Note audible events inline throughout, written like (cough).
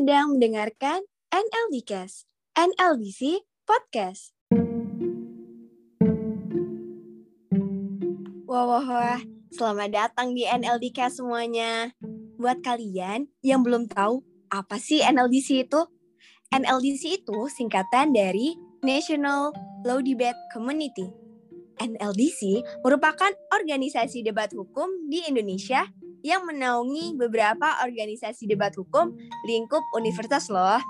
sedang mendengarkan NLDcast, NLDC Podcast. Wah, wah, wah. Selamat datang di NLDcast semuanya. Buat kalian yang belum tahu apa sih NLDC itu? NLDC itu singkatan dari National Law Debate Community. NLDC merupakan organisasi debat hukum di Indonesia yang menaungi beberapa organisasi debat hukum lingkup universitas loh.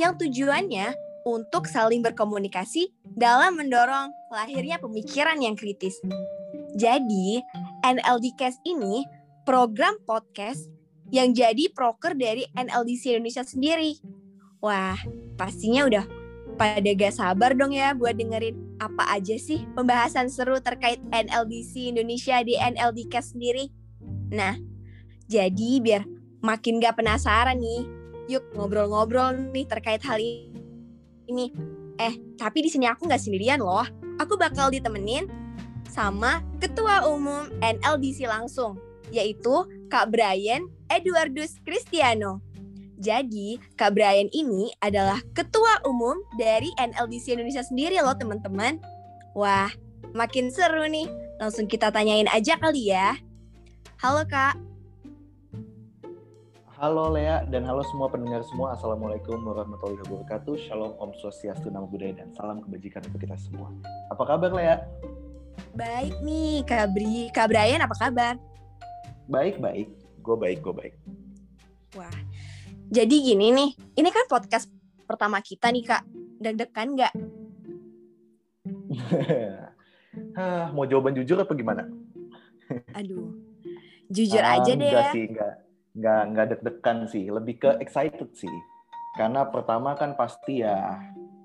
Yang tujuannya untuk saling berkomunikasi dalam mendorong lahirnya pemikiran yang kritis. Jadi, NLDcast ini program podcast yang jadi proker dari NLDC Indonesia sendiri. Wah, pastinya udah pada gak sabar dong ya buat dengerin apa aja sih pembahasan seru terkait NLDC Indonesia di NLDcast sendiri. Nah, jadi biar makin gak penasaran nih, yuk ngobrol-ngobrol nih terkait hal ini. Eh, tapi di sini aku nggak sendirian loh. Aku bakal ditemenin sama Ketua Umum NLDC langsung, yaitu Kak Brian Eduardus Cristiano. Jadi, Kak Brian ini adalah Ketua Umum dari NLDC Indonesia sendiri loh teman-teman. Wah, makin seru nih. Langsung kita tanyain aja kali ya. Halo Kak. Halo Lea dan halo semua pendengar semua. Assalamualaikum warahmatullahi wabarakatuh. Shalom Om Swastiastu, Namo Buddhaya dan salam kebajikan untuk kita semua. Apa kabar Lea? Baik nih, Kak Bri. Kak Brian apa kabar? Baik, baik. Gue baik, gue baik. Wah, jadi gini nih. Ini kan podcast pertama kita nih Kak. Deg-degan nggak? (laughs) Hah, mau jawaban jujur apa gimana? Aduh, jujur Ah, aja deh enggak ya. sih, enggak. Enggak, enggak deg-degan sih. Lebih ke excited sih. Karena pertama kan pasti ya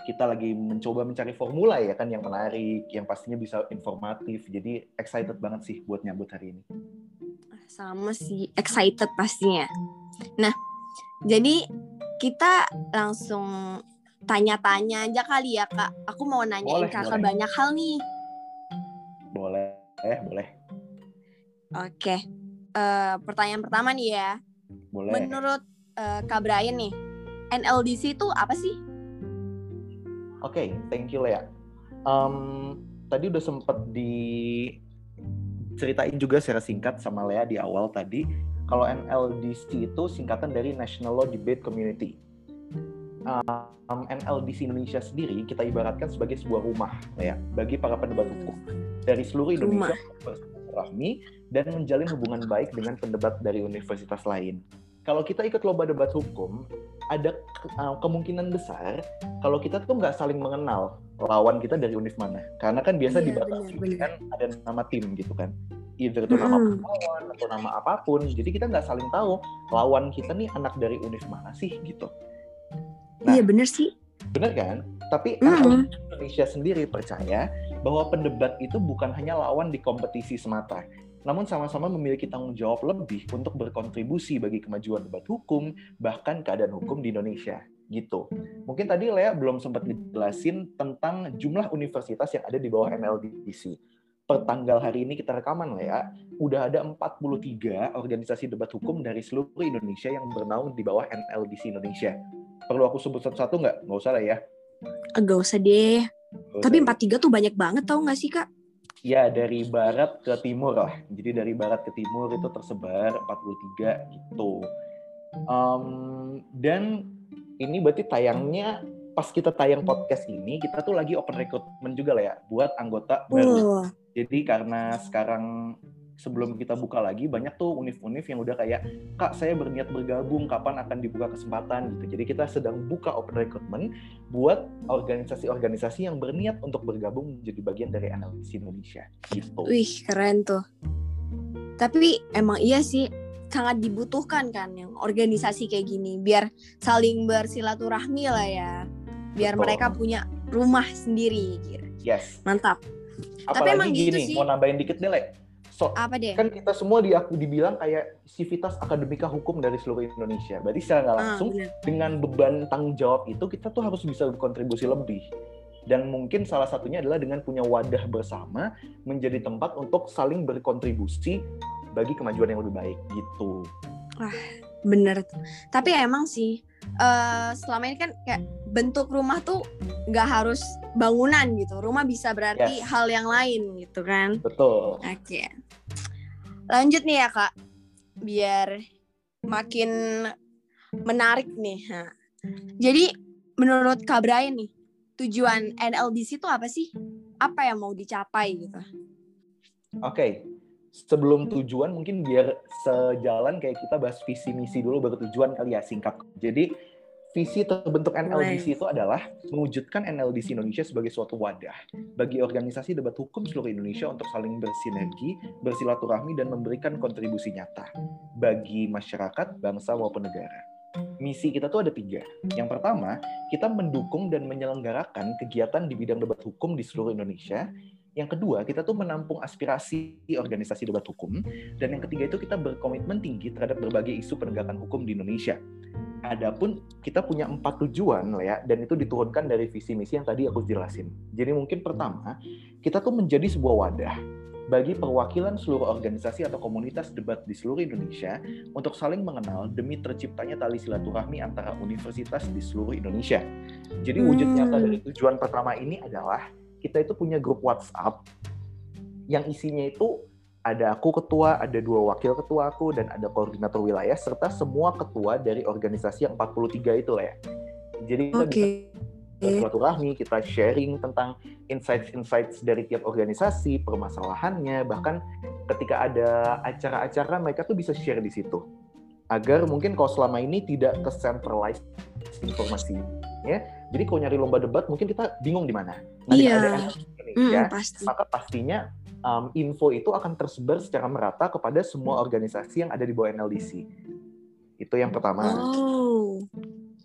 kita lagi mencoba mencari formula ya kan yang menarik, yang pastinya bisa informatif. Jadi excited banget sih buat nyambut hari ini. Sama sih, excited pastinya. Nah, jadi kita langsung tanya-tanya aja kali ya Kak. Aku mau nanyain Boleh, Kakak boleh. banyak hal nih. Boleh, eh, boleh. Oke. Eh, pertanyaan pertama nih ya. Boleh. Menurut eh, Kak Brian nih, NLDC itu apa sih? Oke, thank you Lea. Um, tadi udah sempet diceritain juga secara singkat sama Lea di awal tadi. Kalau NLDC itu singkatan dari National Law Debate Community. Um, NLDC Indonesia sendiri kita ibaratkan sebagai sebuah rumah, Lea, bagi para pendebat hukum dari seluruh Indonesia bersilaturahmi dan menjalin hubungan baik dengan pendebat dari universitas lain. Kalau kita ikut lomba debat hukum, ada uh, kemungkinan besar kalau kita tuh nggak saling mengenal lawan kita dari univ mana. Karena kan biasa Iya, dibatasi kan ada nama tim gitu kan. Either itu nama Mm-mm. lawan atau nama apa pun. Jadi kita nggak saling tahu lawan kita nih anak dari univ mana sih gitu. Nah, Iya bener sih. Bener kan? Tapi Mm-mm. Indonesia sendiri percaya bahwa pendebat itu bukan hanya lawan di kompetisi semata, namun sama-sama memiliki tanggung jawab lebih untuk berkontribusi bagi kemajuan debat hukum, bahkan keadaan hukum di Indonesia. Gitu. Mungkin tadi Lea belum sempat dijelasin tentang jumlah universitas yang ada di bawah NLDC. Per tanggal hari ini kita rekaman Lea, udah ada 43 organisasi debat hukum dari seluruh Indonesia yang bernaung di bawah NLDC Indonesia. Perlu aku sebut satu-satu nggak? Nggak usah lah ya. Eh, Gak usah deh. Nggak Tapi usah. 43 tuh banyak banget tau gak sih Kak? Ya, dari barat ke timur lah. Jadi dari barat ke timur itu tersebar 43 gitu. Em, dan ini berarti tayangnya pas kita tayang podcast ini, kita tuh lagi open recruitment juga lah ya buat anggota baru. Wah, Jadi karena sekarang sebelum kita buka lagi banyak tuh univ-univ yang udah kayak kak saya berniat bergabung kapan akan dibuka kesempatan gitu. Jadi kita sedang buka open recruitment buat organisasi-organisasi yang berniat untuk bergabung menjadi bagian dari NLC Indonesia gitu. wih keren tuh. Tapi emang iya sih sangat dibutuhkan kan yang organisasi kayak gini biar saling bersilaturahmi lah ya. Biar Betul. mereka punya rumah sendiri gitu. Yes. Mantap. Apalagi emang gitu gini, sih. mau nambahin dikit nih, Le. So, Apa deh? kan kita semua diaku dibilang kayak sivitas akademika hukum dari seluruh Indonesia. Berarti secara nggak Ah, langsung bener. dengan beban tanggung jawab itu kita tuh harus bisa berkontribusi lebih. Dan mungkin salah satunya adalah dengan punya wadah bersama menjadi tempat untuk saling berkontribusi bagi kemajuan yang lebih baik gitu. bener tapi emang sih uh, selama ini kan kayak bentuk rumah tuh nggak harus bangunan gitu rumah bisa berarti yes. hal yang lain gitu kan betul oke okay. Lanjut nih ya kak biar makin menarik nih ha. jadi menurut kak Brian nih tujuan NLDC itu apa sih apa yang mau dicapai gitu oke okay sebelum tujuan mungkin biar sejalan kayak kita bahas visi misi dulu baru tujuan kali ya singkat. Jadi visi terbentuk NLDC itu adalah mewujudkan NLDC Indonesia sebagai suatu wadah bagi organisasi debat hukum seluruh Indonesia untuk saling bersinergi, bersilaturahmi dan memberikan kontribusi nyata bagi masyarakat, bangsa maupun negara. Misi kita tuh ada tiga. Yang pertama, kita mendukung dan menyelenggarakan kegiatan di bidang debat hukum di seluruh Indonesia yang kedua, kita tuh menampung aspirasi organisasi debat hukum. Dan yang ketiga itu kita berkomitmen tinggi terhadap berbagai isu penegakan hukum di Indonesia. Adapun kita punya empat tujuan ya, dan itu diturunkan dari visi misi yang tadi aku jelasin. Jadi mungkin pertama, kita tuh menjadi sebuah wadah bagi perwakilan seluruh organisasi atau komunitas debat di seluruh Indonesia untuk saling mengenal demi terciptanya tali silaturahmi antara universitas di seluruh Indonesia. Jadi wujud nyata dari hmm. tujuan pertama ini adalah kita itu punya grup WhatsApp yang isinya itu ada aku ketua, ada dua wakil ketua aku, dan ada koordinator wilayah, serta semua ketua dari organisasi yang 43 itu lah ya. Jadi kita okay. bisa rahmi, kita sharing tentang insights-insights dari tiap organisasi, permasalahannya, bahkan ketika ada acara-acara mereka tuh bisa share di situ. Agar mungkin kalau selama ini tidak ke centralized informasi ya. Jadi kalau nyari lomba debat mungkin kita bingung di mana. Nah, iya. ada Indonesia, mm, pasti. maka pastinya um, info itu akan tersebar secara merata kepada semua organisasi yang ada di bawah NLDC. Itu yang pertama. Oh.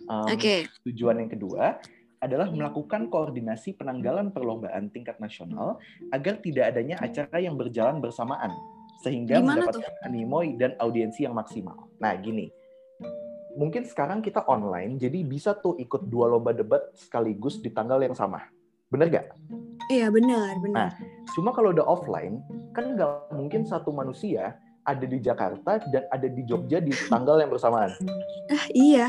Um, Oke. Okay. Tujuan yang kedua adalah melakukan koordinasi penanggalan perlombaan tingkat nasional agar tidak adanya acara yang berjalan bersamaan sehingga Gimana mendapatkan tuh? animo dan audiensi yang maksimal. Nah, gini mungkin sekarang kita online, jadi bisa tuh ikut dua lomba debat sekaligus di tanggal yang sama. Bener gak? Iya benar, benar. Nah, cuma kalau udah offline, kan nggak mungkin satu manusia ada di Jakarta dan ada di Jogja di tanggal yang bersamaan. Ah iya.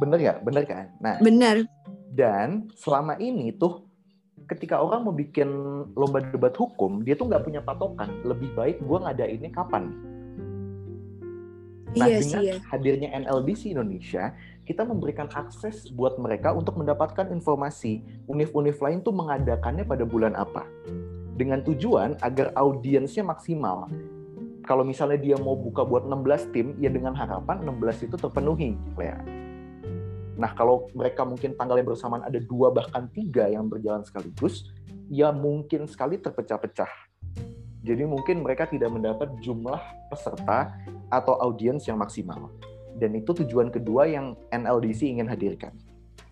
Bener gak? Bener kan? Nah. Bener. Dan selama ini tuh ketika orang mau bikin lomba debat hukum, dia tuh nggak punya patokan. Lebih baik gue ngadainnya kapan? Nah, iya dengan sih, ya. hadirnya NLDC Indonesia, kita memberikan akses buat mereka untuk mendapatkan informasi univ-univ lain tuh mengadakannya pada bulan apa. Dengan tujuan agar audiensnya maksimal. Kalau misalnya dia mau buka buat 16 tim, ya dengan harapan 16 itu terpenuhi. Ya. Nah, kalau mereka mungkin tanggalnya bersamaan ada dua bahkan tiga yang berjalan sekaligus, ya mungkin sekali terpecah-pecah jadi mungkin mereka tidak mendapat jumlah peserta atau audiens yang maksimal. Dan itu tujuan kedua yang NLDC ingin hadirkan.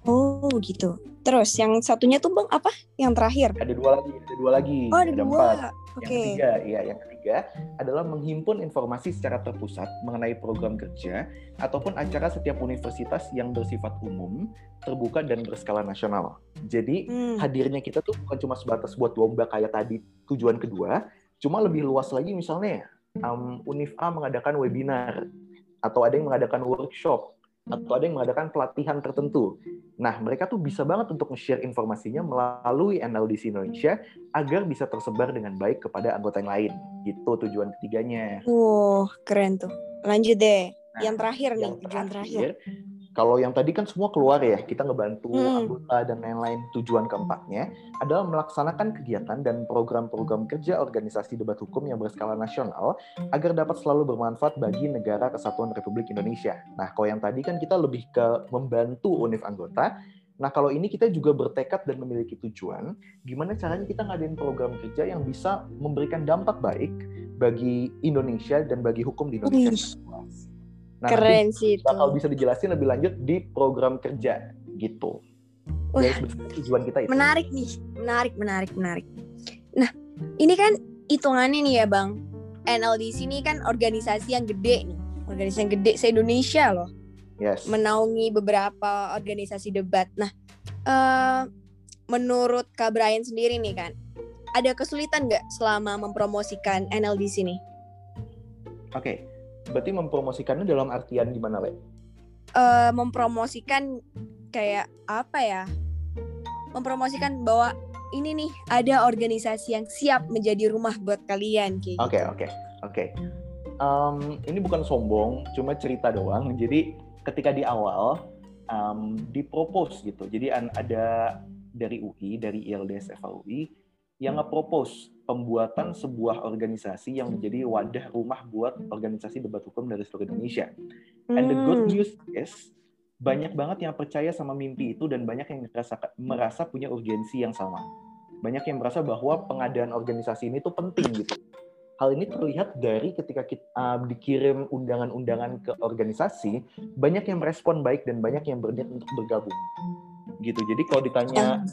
Oh gitu. Terus yang satunya tuh bang apa? Yang terakhir? Ada dua lagi. Ada dua lagi. Oh ada, ada dua. Empat. Okay. Yang ketiga, ya yang ketiga adalah menghimpun informasi secara terpusat mengenai program kerja ataupun acara setiap universitas yang bersifat umum, terbuka dan berskala nasional. Jadi hmm. hadirnya kita tuh bukan cuma sebatas buat lomba kayak tadi tujuan kedua, Cuma lebih luas lagi misalnya um, Univ A mengadakan webinar atau ada yang mengadakan workshop atau ada yang mengadakan pelatihan tertentu. Nah, mereka tuh bisa banget untuk nge-share informasinya melalui NLDC Indonesia agar bisa tersebar dengan baik kepada anggota yang lain. Gitu tujuan ketiganya. Wow, keren tuh. Lanjut deh. Nah, yang terakhir nih, yang tujuan terakhir. Kalau yang tadi kan semua keluar ya, kita ngebantu hmm. anggota dan lain-lain. Tujuan keempatnya adalah melaksanakan kegiatan dan program-program kerja organisasi debat hukum yang berskala nasional agar dapat selalu bermanfaat bagi negara kesatuan Republik Indonesia. Nah, kalau yang tadi kan kita lebih ke membantu univ anggota, Nah, kalau ini kita juga bertekad dan memiliki tujuan, gimana caranya kita ngadain program kerja yang bisa memberikan dampak baik bagi Indonesia dan bagi hukum di Indonesia. Nah, Keren sih itu. Bakal bisa dijelasin lebih lanjut di program kerja gitu. Wah, tujuan kita itu. Menarik nih, menarik, menarik, menarik. Nah, ini kan hitungannya nih ya Bang. NLDC ini kan organisasi yang gede nih. Organisasi yang gede se-Indonesia loh. Yes. Menaungi beberapa organisasi debat. Nah, uh, menurut Kak Brian sendiri nih kan, ada kesulitan nggak selama mempromosikan NLDC ini? Oke, okay berarti mempromosikannya dalam artian gimana, Le? Uh, mempromosikan kayak apa ya? Mempromosikan bahwa ini nih ada organisasi yang siap menjadi rumah buat kalian kayak Oke, okay, oke. Okay, oke. Okay. Um, ini bukan sombong, cuma cerita doang. Jadi ketika di awal um, dipropose gitu. Jadi ada dari UI, dari ILDS FAUI yang nge-propose pembuatan sebuah organisasi yang menjadi wadah rumah buat organisasi debat hukum dari seluruh Indonesia. And the good hmm. news is banyak banget yang percaya sama mimpi itu dan banyak yang merasa, merasa punya urgensi yang sama. Banyak yang merasa bahwa pengadaan organisasi ini tuh penting gitu. Hal ini terlihat dari ketika kita uh, dikirim undangan-undangan ke organisasi, banyak yang merespon baik dan banyak yang berniat untuk bergabung. Gitu. Jadi kalau ditanya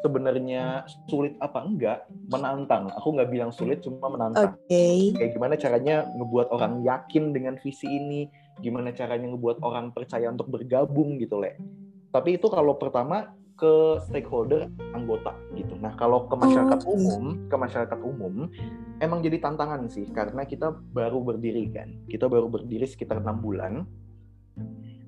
sebenarnya sulit apa enggak, menantang. Aku nggak bilang sulit, cuma menantang. Okay. Kayak gimana caranya ngebuat orang yakin dengan visi ini, gimana caranya ngebuat orang percaya untuk bergabung gitu, Le. Tapi itu kalau pertama ke stakeholder anggota gitu. Nah kalau ke masyarakat oh. umum, ke masyarakat umum emang jadi tantangan sih karena kita baru berdiri kan, kita baru berdiri sekitar enam bulan.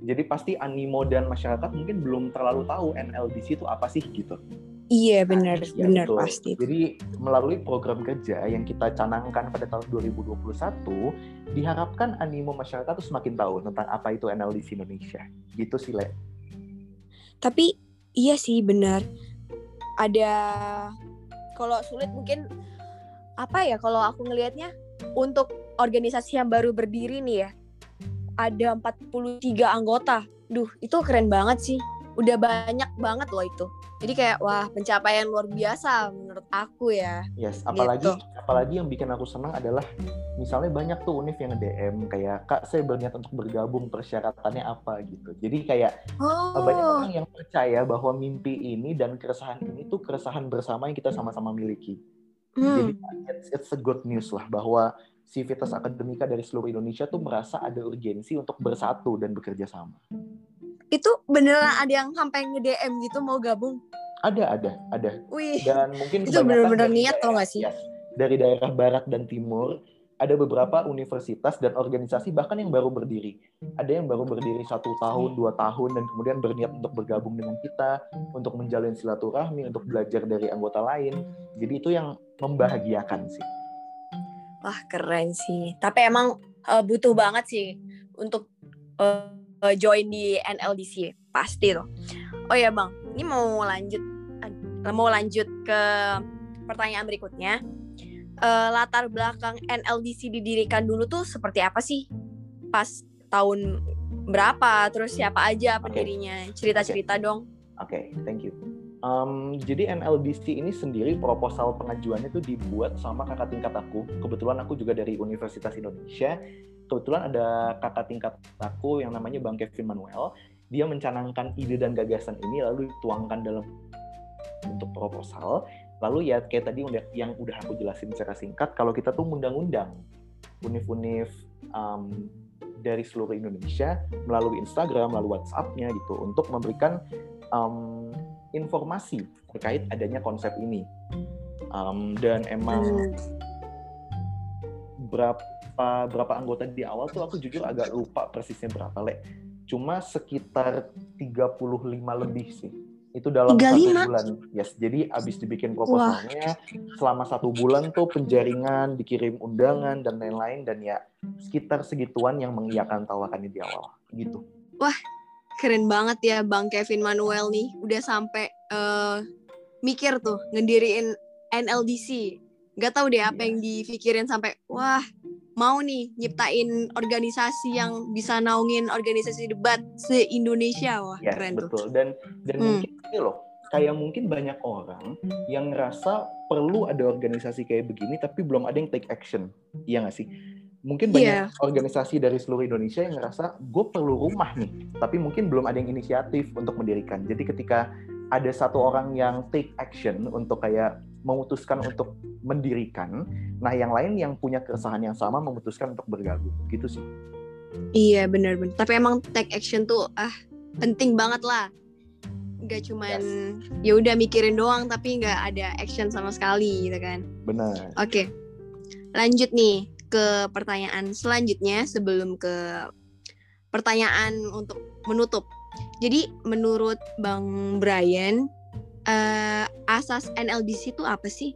Jadi pasti animo dan masyarakat mungkin belum terlalu tahu NLDC itu apa sih gitu. Iya benar, ya, benar betul. pasti. Jadi melalui program kerja yang kita canangkan pada tahun 2021, diharapkan animo masyarakat itu semakin tahu tentang apa itu NLDC Indonesia. Gitu sih, Le. Tapi iya sih benar ada kalau sulit mungkin apa ya kalau aku ngelihatnya untuk organisasi yang baru berdiri nih ya ada 43 anggota. Duh itu keren banget sih. Udah banyak banget loh itu. Jadi kayak wah pencapaian luar biasa menurut aku ya. Yes apalagi gitu. apalagi yang bikin aku senang adalah misalnya banyak tuh univ yang DM kayak kak saya berniat untuk bergabung persyaratannya apa? gitu. Jadi kayak oh. banyak orang yang percaya bahwa mimpi ini dan keresahan ini tuh keresahan bersama yang kita sama-sama miliki. Hmm. jadi it's, it's a good news lah bahwa Civitas Akademika dari seluruh Indonesia tuh merasa ada urgensi untuk bersatu dan bekerja sama itu beneran ada yang sampai nge DM gitu mau gabung ada ada ada Wih, dan mungkin itu bener-bener niat tau gak sih ya, dari daerah barat dan timur ada beberapa universitas dan organisasi bahkan yang baru berdiri. Ada yang baru berdiri satu tahun, dua tahun, dan kemudian berniat untuk bergabung dengan kita, untuk menjalin silaturahmi, untuk belajar dari anggota lain. Jadi itu yang membahagiakan sih. Wah keren sih. Tapi emang uh, butuh banget sih untuk uh, uh, join di NLDC pasti tuh. Oh ya bang, ini mau lanjut mau lanjut ke pertanyaan berikutnya. Uh, latar belakang NLDC didirikan dulu tuh seperti apa sih? Pas tahun berapa? Terus siapa aja pendirinya? Cerita-cerita okay. dong. Oke, okay, thank you. Um, jadi NLDC ini sendiri proposal pengajuannya tuh dibuat sama kakak tingkat aku. Kebetulan aku juga dari Universitas Indonesia kebetulan ada kakak tingkat aku yang namanya Bang Kevin Manuel. Dia mencanangkan ide dan gagasan ini lalu dituangkan dalam bentuk proposal. Lalu ya kayak tadi yang udah aku jelasin secara singkat, kalau kita tuh undang-undang univ-univ um, dari seluruh Indonesia melalui Instagram, melalui WhatsApp-nya gitu untuk memberikan um, informasi terkait adanya konsep ini. Um, dan emang hmm. berapa berapa anggota di awal tuh aku jujur agak lupa persisnya berapa le cuma sekitar 35 lebih sih itu dalam 35? satu bulan yes jadi abis dibikin proposalnya Wah. selama satu bulan tuh penjaringan dikirim undangan dan lain-lain dan ya sekitar segituan yang mengiyakan tawakannya di awal gitu wah keren banget ya bang Kevin Manuel nih udah sampai uh, mikir tuh ngediriin NLDC Gak tahu deh apa yeah. yang dipikirin sampai wah mau nih nyiptain organisasi yang bisa naungin organisasi debat se-Indonesia wah yes, keren betul. tuh. Dan dan hmm. mungkin ini loh kayak mungkin banyak orang yang ngerasa perlu ada organisasi kayak begini tapi belum ada yang take action. Iya gak sih? Mungkin banyak yeah. organisasi dari seluruh Indonesia yang ngerasa gue perlu rumah nih, tapi mungkin belum ada yang inisiatif untuk mendirikan. Jadi ketika ada satu orang yang take action untuk kayak memutuskan untuk mendirikan, nah yang lain yang punya keresahan yang sama memutuskan untuk bergabung, gitu sih. Iya benar-benar. Tapi emang take action tuh ah penting banget lah. Gak cuman yes. ya udah mikirin doang tapi nggak ada action sama sekali gitu kan. Benar. Oke. Lanjut nih. Ke pertanyaan selanjutnya sebelum ke pertanyaan untuk menutup. Jadi menurut Bang Brian, uh, asas NLDC itu apa sih?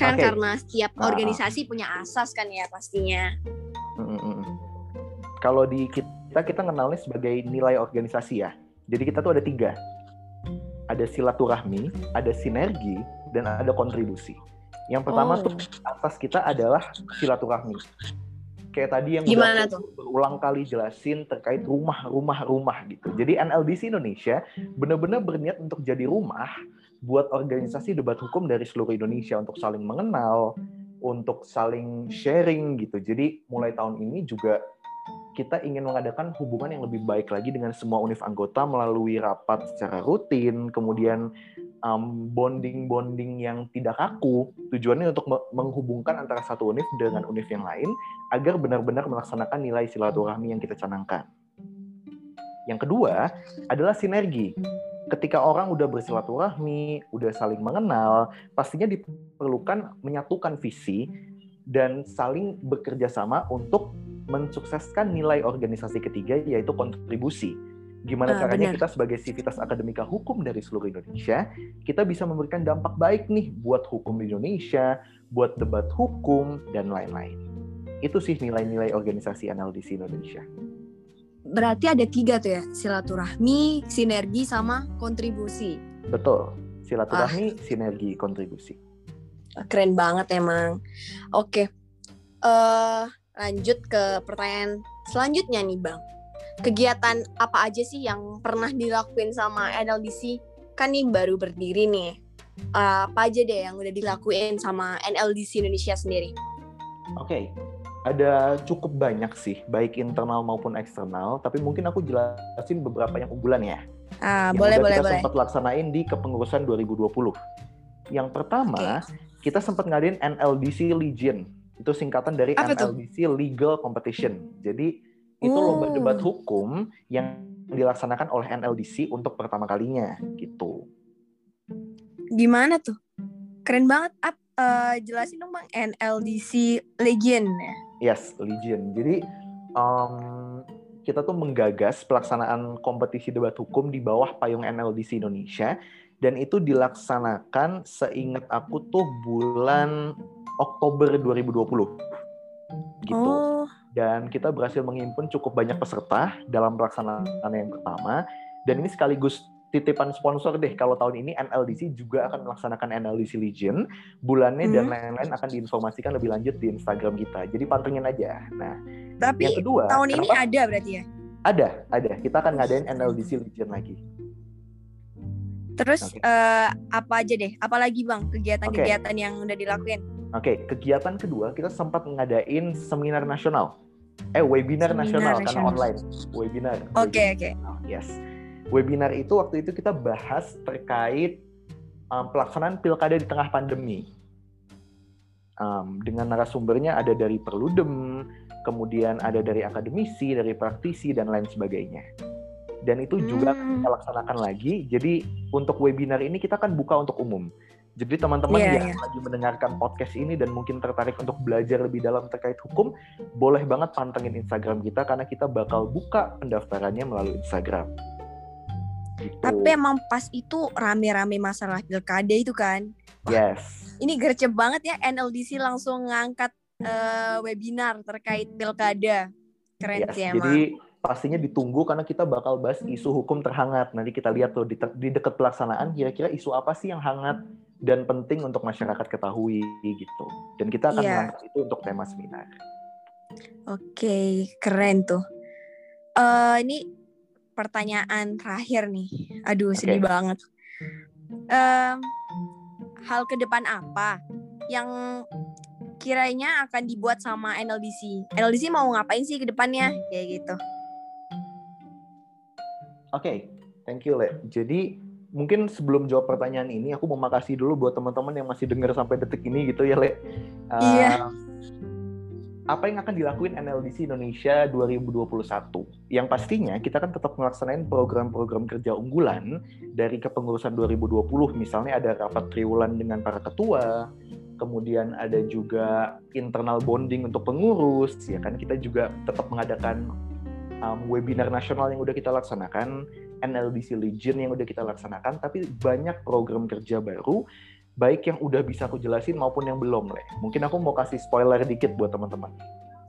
Kan okay. karena setiap ah. organisasi uh, punya asas kan ya pastinya. Mm, mm, mm. Kalau di kita kita kenalnya sebagai nilai organisasi ya. Jadi kita tuh ada tiga. Ada silaturahmi, ada sinergi, dan ada kontribusi. Yang pertama oh. tuh atas kita adalah silaturahmi. Kayak tadi yang Gimana tuh? berulang kali jelasin terkait rumah, rumah, rumah gitu. Jadi NLDC Indonesia benar-benar berniat untuk jadi rumah buat organisasi debat hukum dari seluruh Indonesia untuk saling mengenal, untuk saling sharing gitu. Jadi mulai tahun ini juga kita ingin mengadakan hubungan yang lebih baik lagi dengan semua univ anggota melalui rapat secara rutin, kemudian um, bonding-bonding yang tidak kaku. Tujuannya untuk menghubungkan antara satu univ dengan univ yang lain agar benar-benar melaksanakan nilai silaturahmi yang kita canangkan. Yang kedua adalah sinergi. Ketika orang udah bersilaturahmi, udah saling mengenal, pastinya diperlukan menyatukan visi dan saling bekerja sama untuk mensukseskan nilai organisasi ketiga yaitu kontribusi gimana uh, caranya benar. kita sebagai sivitas akademika hukum dari seluruh Indonesia kita bisa memberikan dampak baik nih buat hukum di Indonesia, buat debat hukum dan lain-lain. Itu sih nilai-nilai organisasi NLDC Indonesia. Berarti ada tiga tuh ya, silaturahmi, sinergi, sama kontribusi. Betul, silaturahmi, ah. sinergi, kontribusi. Keren banget emang. Oke, uh, lanjut ke pertanyaan selanjutnya nih Bang kegiatan apa aja sih yang pernah dilakuin sama NLDC? Kan nih baru berdiri nih. Uh, apa aja deh yang udah dilakuin sama NLDC Indonesia sendiri? Oke, okay. ada cukup banyak sih, baik internal maupun eksternal. Tapi mungkin aku jelasin beberapa yang unggulan ya. Ah, yang boleh, boleh, kita boleh. sempat laksanain di kepengurusan 2020. Yang pertama, okay. kita sempat ngadain NLDC Legion. Itu singkatan dari Apa NLDC tuh? Legal Competition. Jadi itu oh. lomba debat hukum yang dilaksanakan oleh NLDC untuk pertama kalinya gitu. Gimana tuh? Keren banget. Up, uh, jelasin dong bang NLDC Legion ya. Yes, Legion. Jadi um, kita tuh menggagas pelaksanaan kompetisi debat hukum di bawah payung NLDC Indonesia dan itu dilaksanakan seingat aku tuh bulan Oktober 2020 gitu. Oh dan kita berhasil menghimpun cukup banyak peserta dalam pelaksanaan yang pertama. Dan ini sekaligus titipan sponsor deh kalau tahun ini NLDC juga akan melaksanakan NLDC Legion. Bulannya hmm. dan lain-lain akan diinformasikan lebih lanjut di Instagram kita. Jadi pantengin aja. Nah tapi yang kedua tahun kenapa? ini ada berarti ya? Ada ada. Kita akan ngadain NLDC Legion lagi. Terus okay. uh, eh, apa aja deh? Apalagi bang kegiatan-kegiatan okay. yang udah dilakuin Oke, okay, kegiatan kedua kita sempat ngadain seminar nasional. Eh, webinar seminar nasional, nasional karena online. Webinar. Oke, okay, oke. Okay. Yes. Webinar itu waktu itu kita bahas terkait um, pelaksanaan pilkada di tengah pandemi. Um, dengan narasumbernya ada dari Perludem, kemudian ada dari akademisi, dari praktisi dan lain sebagainya. Dan itu juga hmm. kita laksanakan lagi. Jadi untuk webinar ini kita kan buka untuk umum. Jadi teman-teman yeah, yang yeah. lagi mendengarkan podcast ini dan mungkin tertarik untuk belajar lebih dalam terkait hukum, boleh banget pantengin Instagram kita karena kita bakal buka pendaftarannya melalui Instagram. Gitu. Tapi emang pas itu rame-rame masalah pilkada itu kan. Wah, yes. Ini gercep banget ya NLDC langsung ngangkat uh, webinar terkait pilkada. Keren yes, sih emang. Jadi pastinya ditunggu karena kita bakal bahas isu hukum terhangat. Nanti kita lihat tuh di, di dekat pelaksanaan kira-kira isu apa sih yang hangat dan penting untuk masyarakat ketahui gitu. Dan kita akan yeah. mengangkat itu untuk tema seminar. Oke, okay, keren tuh. Uh, ini pertanyaan terakhir nih. Aduh, okay. sedih banget. Uh, hal ke depan apa yang kiranya akan dibuat sama NLDC? NLDC mau ngapain sih ke depannya? Kayak gitu. Oke, okay. thank you, Le. Jadi mungkin sebelum jawab pertanyaan ini aku mau makasih dulu buat teman-teman yang masih dengar sampai detik ini gitu ya Le. Uh, iya. Apa yang akan dilakuin NLDC Indonesia 2021? Yang pastinya kita kan tetap melaksanain program-program kerja unggulan dari kepengurusan 2020. Misalnya ada rapat triwulan dengan para ketua, kemudian ada juga internal bonding untuk pengurus, ya kan kita juga tetap mengadakan um, webinar nasional yang udah kita laksanakan, NLDC Legion yang udah kita laksanakan, tapi banyak program kerja baru, baik yang udah bisa aku jelasin maupun yang belum, Le. Mungkin aku mau kasih spoiler dikit buat teman-teman.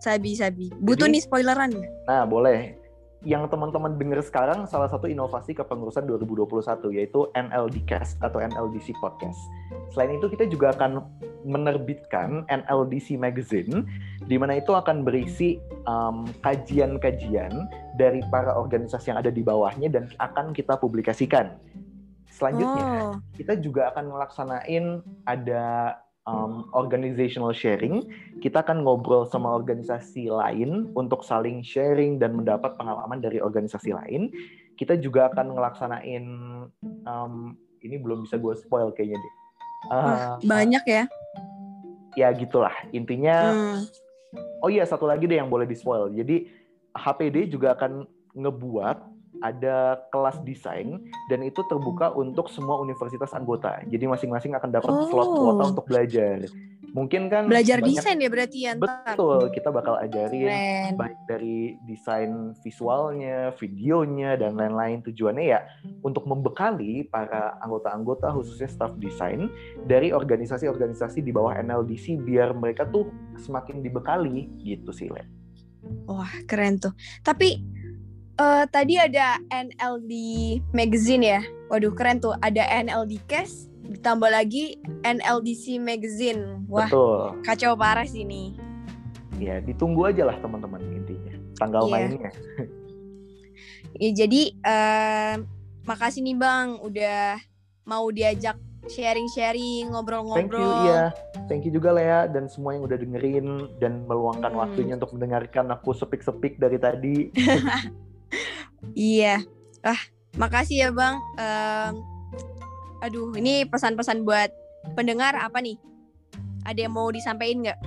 Sabi, sabi. Butuh Jadi, nih spoileran Nah, boleh yang teman-teman dengar sekarang salah satu inovasi kepengurusan 2021 yaitu NLDcast atau NLDC Podcast. Selain itu kita juga akan menerbitkan NLDC Magazine di mana itu akan berisi kajian-kajian um, dari para organisasi yang ada di bawahnya dan akan kita publikasikan. Selanjutnya, oh. kita juga akan melaksanain ada um, organizational sharing. Kita akan ngobrol sama organisasi lain untuk saling sharing dan mendapat pengalaman dari organisasi lain. Kita juga akan ngelaksanain um, ini belum bisa gue spoil kayaknya deh. Uh, banyak ya? Ya gitulah intinya. Hmm. Oh iya satu lagi deh yang boleh di spoil. Jadi HPD juga akan ngebuat ada kelas desain dan itu terbuka untuk semua universitas anggota. Jadi masing-masing akan dapat oh. slot kuota untuk belajar. Mungkin kan belajar banyak, desain ya berarti ya. Betul, kita bakal ajarin Keren. baik dari desain visualnya, videonya dan lain-lain. Tujuannya ya untuk membekali para anggota-anggota khususnya staff desain dari organisasi-organisasi di bawah NLDC biar mereka tuh semakin dibekali gitu sih, Le. Wah, keren tuh. Tapi Uh, tadi ada NLD Magazine ya. Waduh keren tuh. Ada NLD Cast, ditambah lagi NLDC Magazine. Wah, Betul. kacau parah sih ini. Ya, ditunggu aja lah teman-teman intinya. Tanggal yeah. mainnya. ya, jadi uh, makasih nih Bang udah mau diajak sharing-sharing, ngobrol-ngobrol. Thank you, iya. Thank you juga Lea dan semua yang udah dengerin dan meluangkan hmm. waktunya untuk mendengarkan aku sepik-sepik dari tadi. (laughs) Iya. Ah, makasih ya Bang. Um, aduh, ini pesan-pesan buat pendengar apa nih? Ada yang mau disampaikan nggak?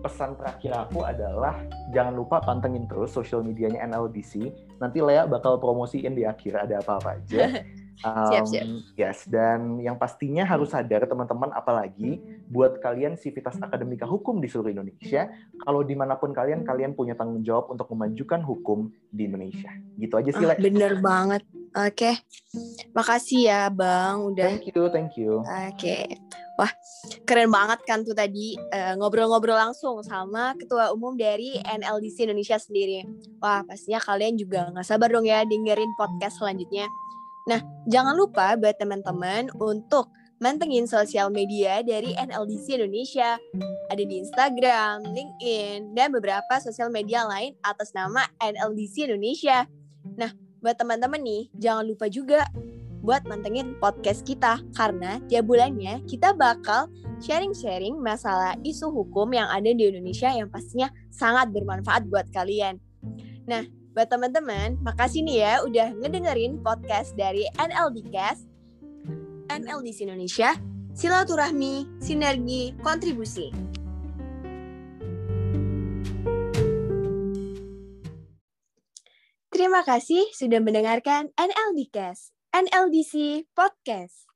Pesan terakhir aku adalah jangan lupa pantengin terus sosial medianya NLDC. Nanti Lea bakal promosiin di akhir ada apa-apa aja. (laughs) Um, siap, siap. Yes, dan yang pastinya harus sadar teman-teman, apalagi buat kalian sivitas akademika hukum di seluruh Indonesia, kalau di mana pun kalian, kalian punya tanggung jawab untuk memajukan hukum di Indonesia. Gitu aja sih, oh, Bener banget. Oke, okay. makasih ya Bang, udah. Thank you, thank you. Oke, okay. wah keren banget kan tuh tadi eh, ngobrol-ngobrol langsung sama Ketua Umum dari NLDC Indonesia sendiri. Wah pastinya kalian juga nggak sabar dong ya dengerin podcast selanjutnya. Nah, jangan lupa buat teman-teman untuk mantengin sosial media dari NLDC Indonesia. Ada di Instagram, LinkedIn, dan beberapa sosial media lain atas nama NLDC Indonesia. Nah, buat teman-teman nih, jangan lupa juga buat mantengin podcast kita karena tiap bulannya kita bakal sharing-sharing masalah isu hukum yang ada di Indonesia yang pastinya sangat bermanfaat buat kalian. Nah, Buat teman-teman, makasih nih ya udah ngedengerin podcast dari NLDcast, NLDC Indonesia, Silaturahmi, Sinergi, Kontribusi. Terima kasih sudah mendengarkan NLDcast, NLDC Podcast.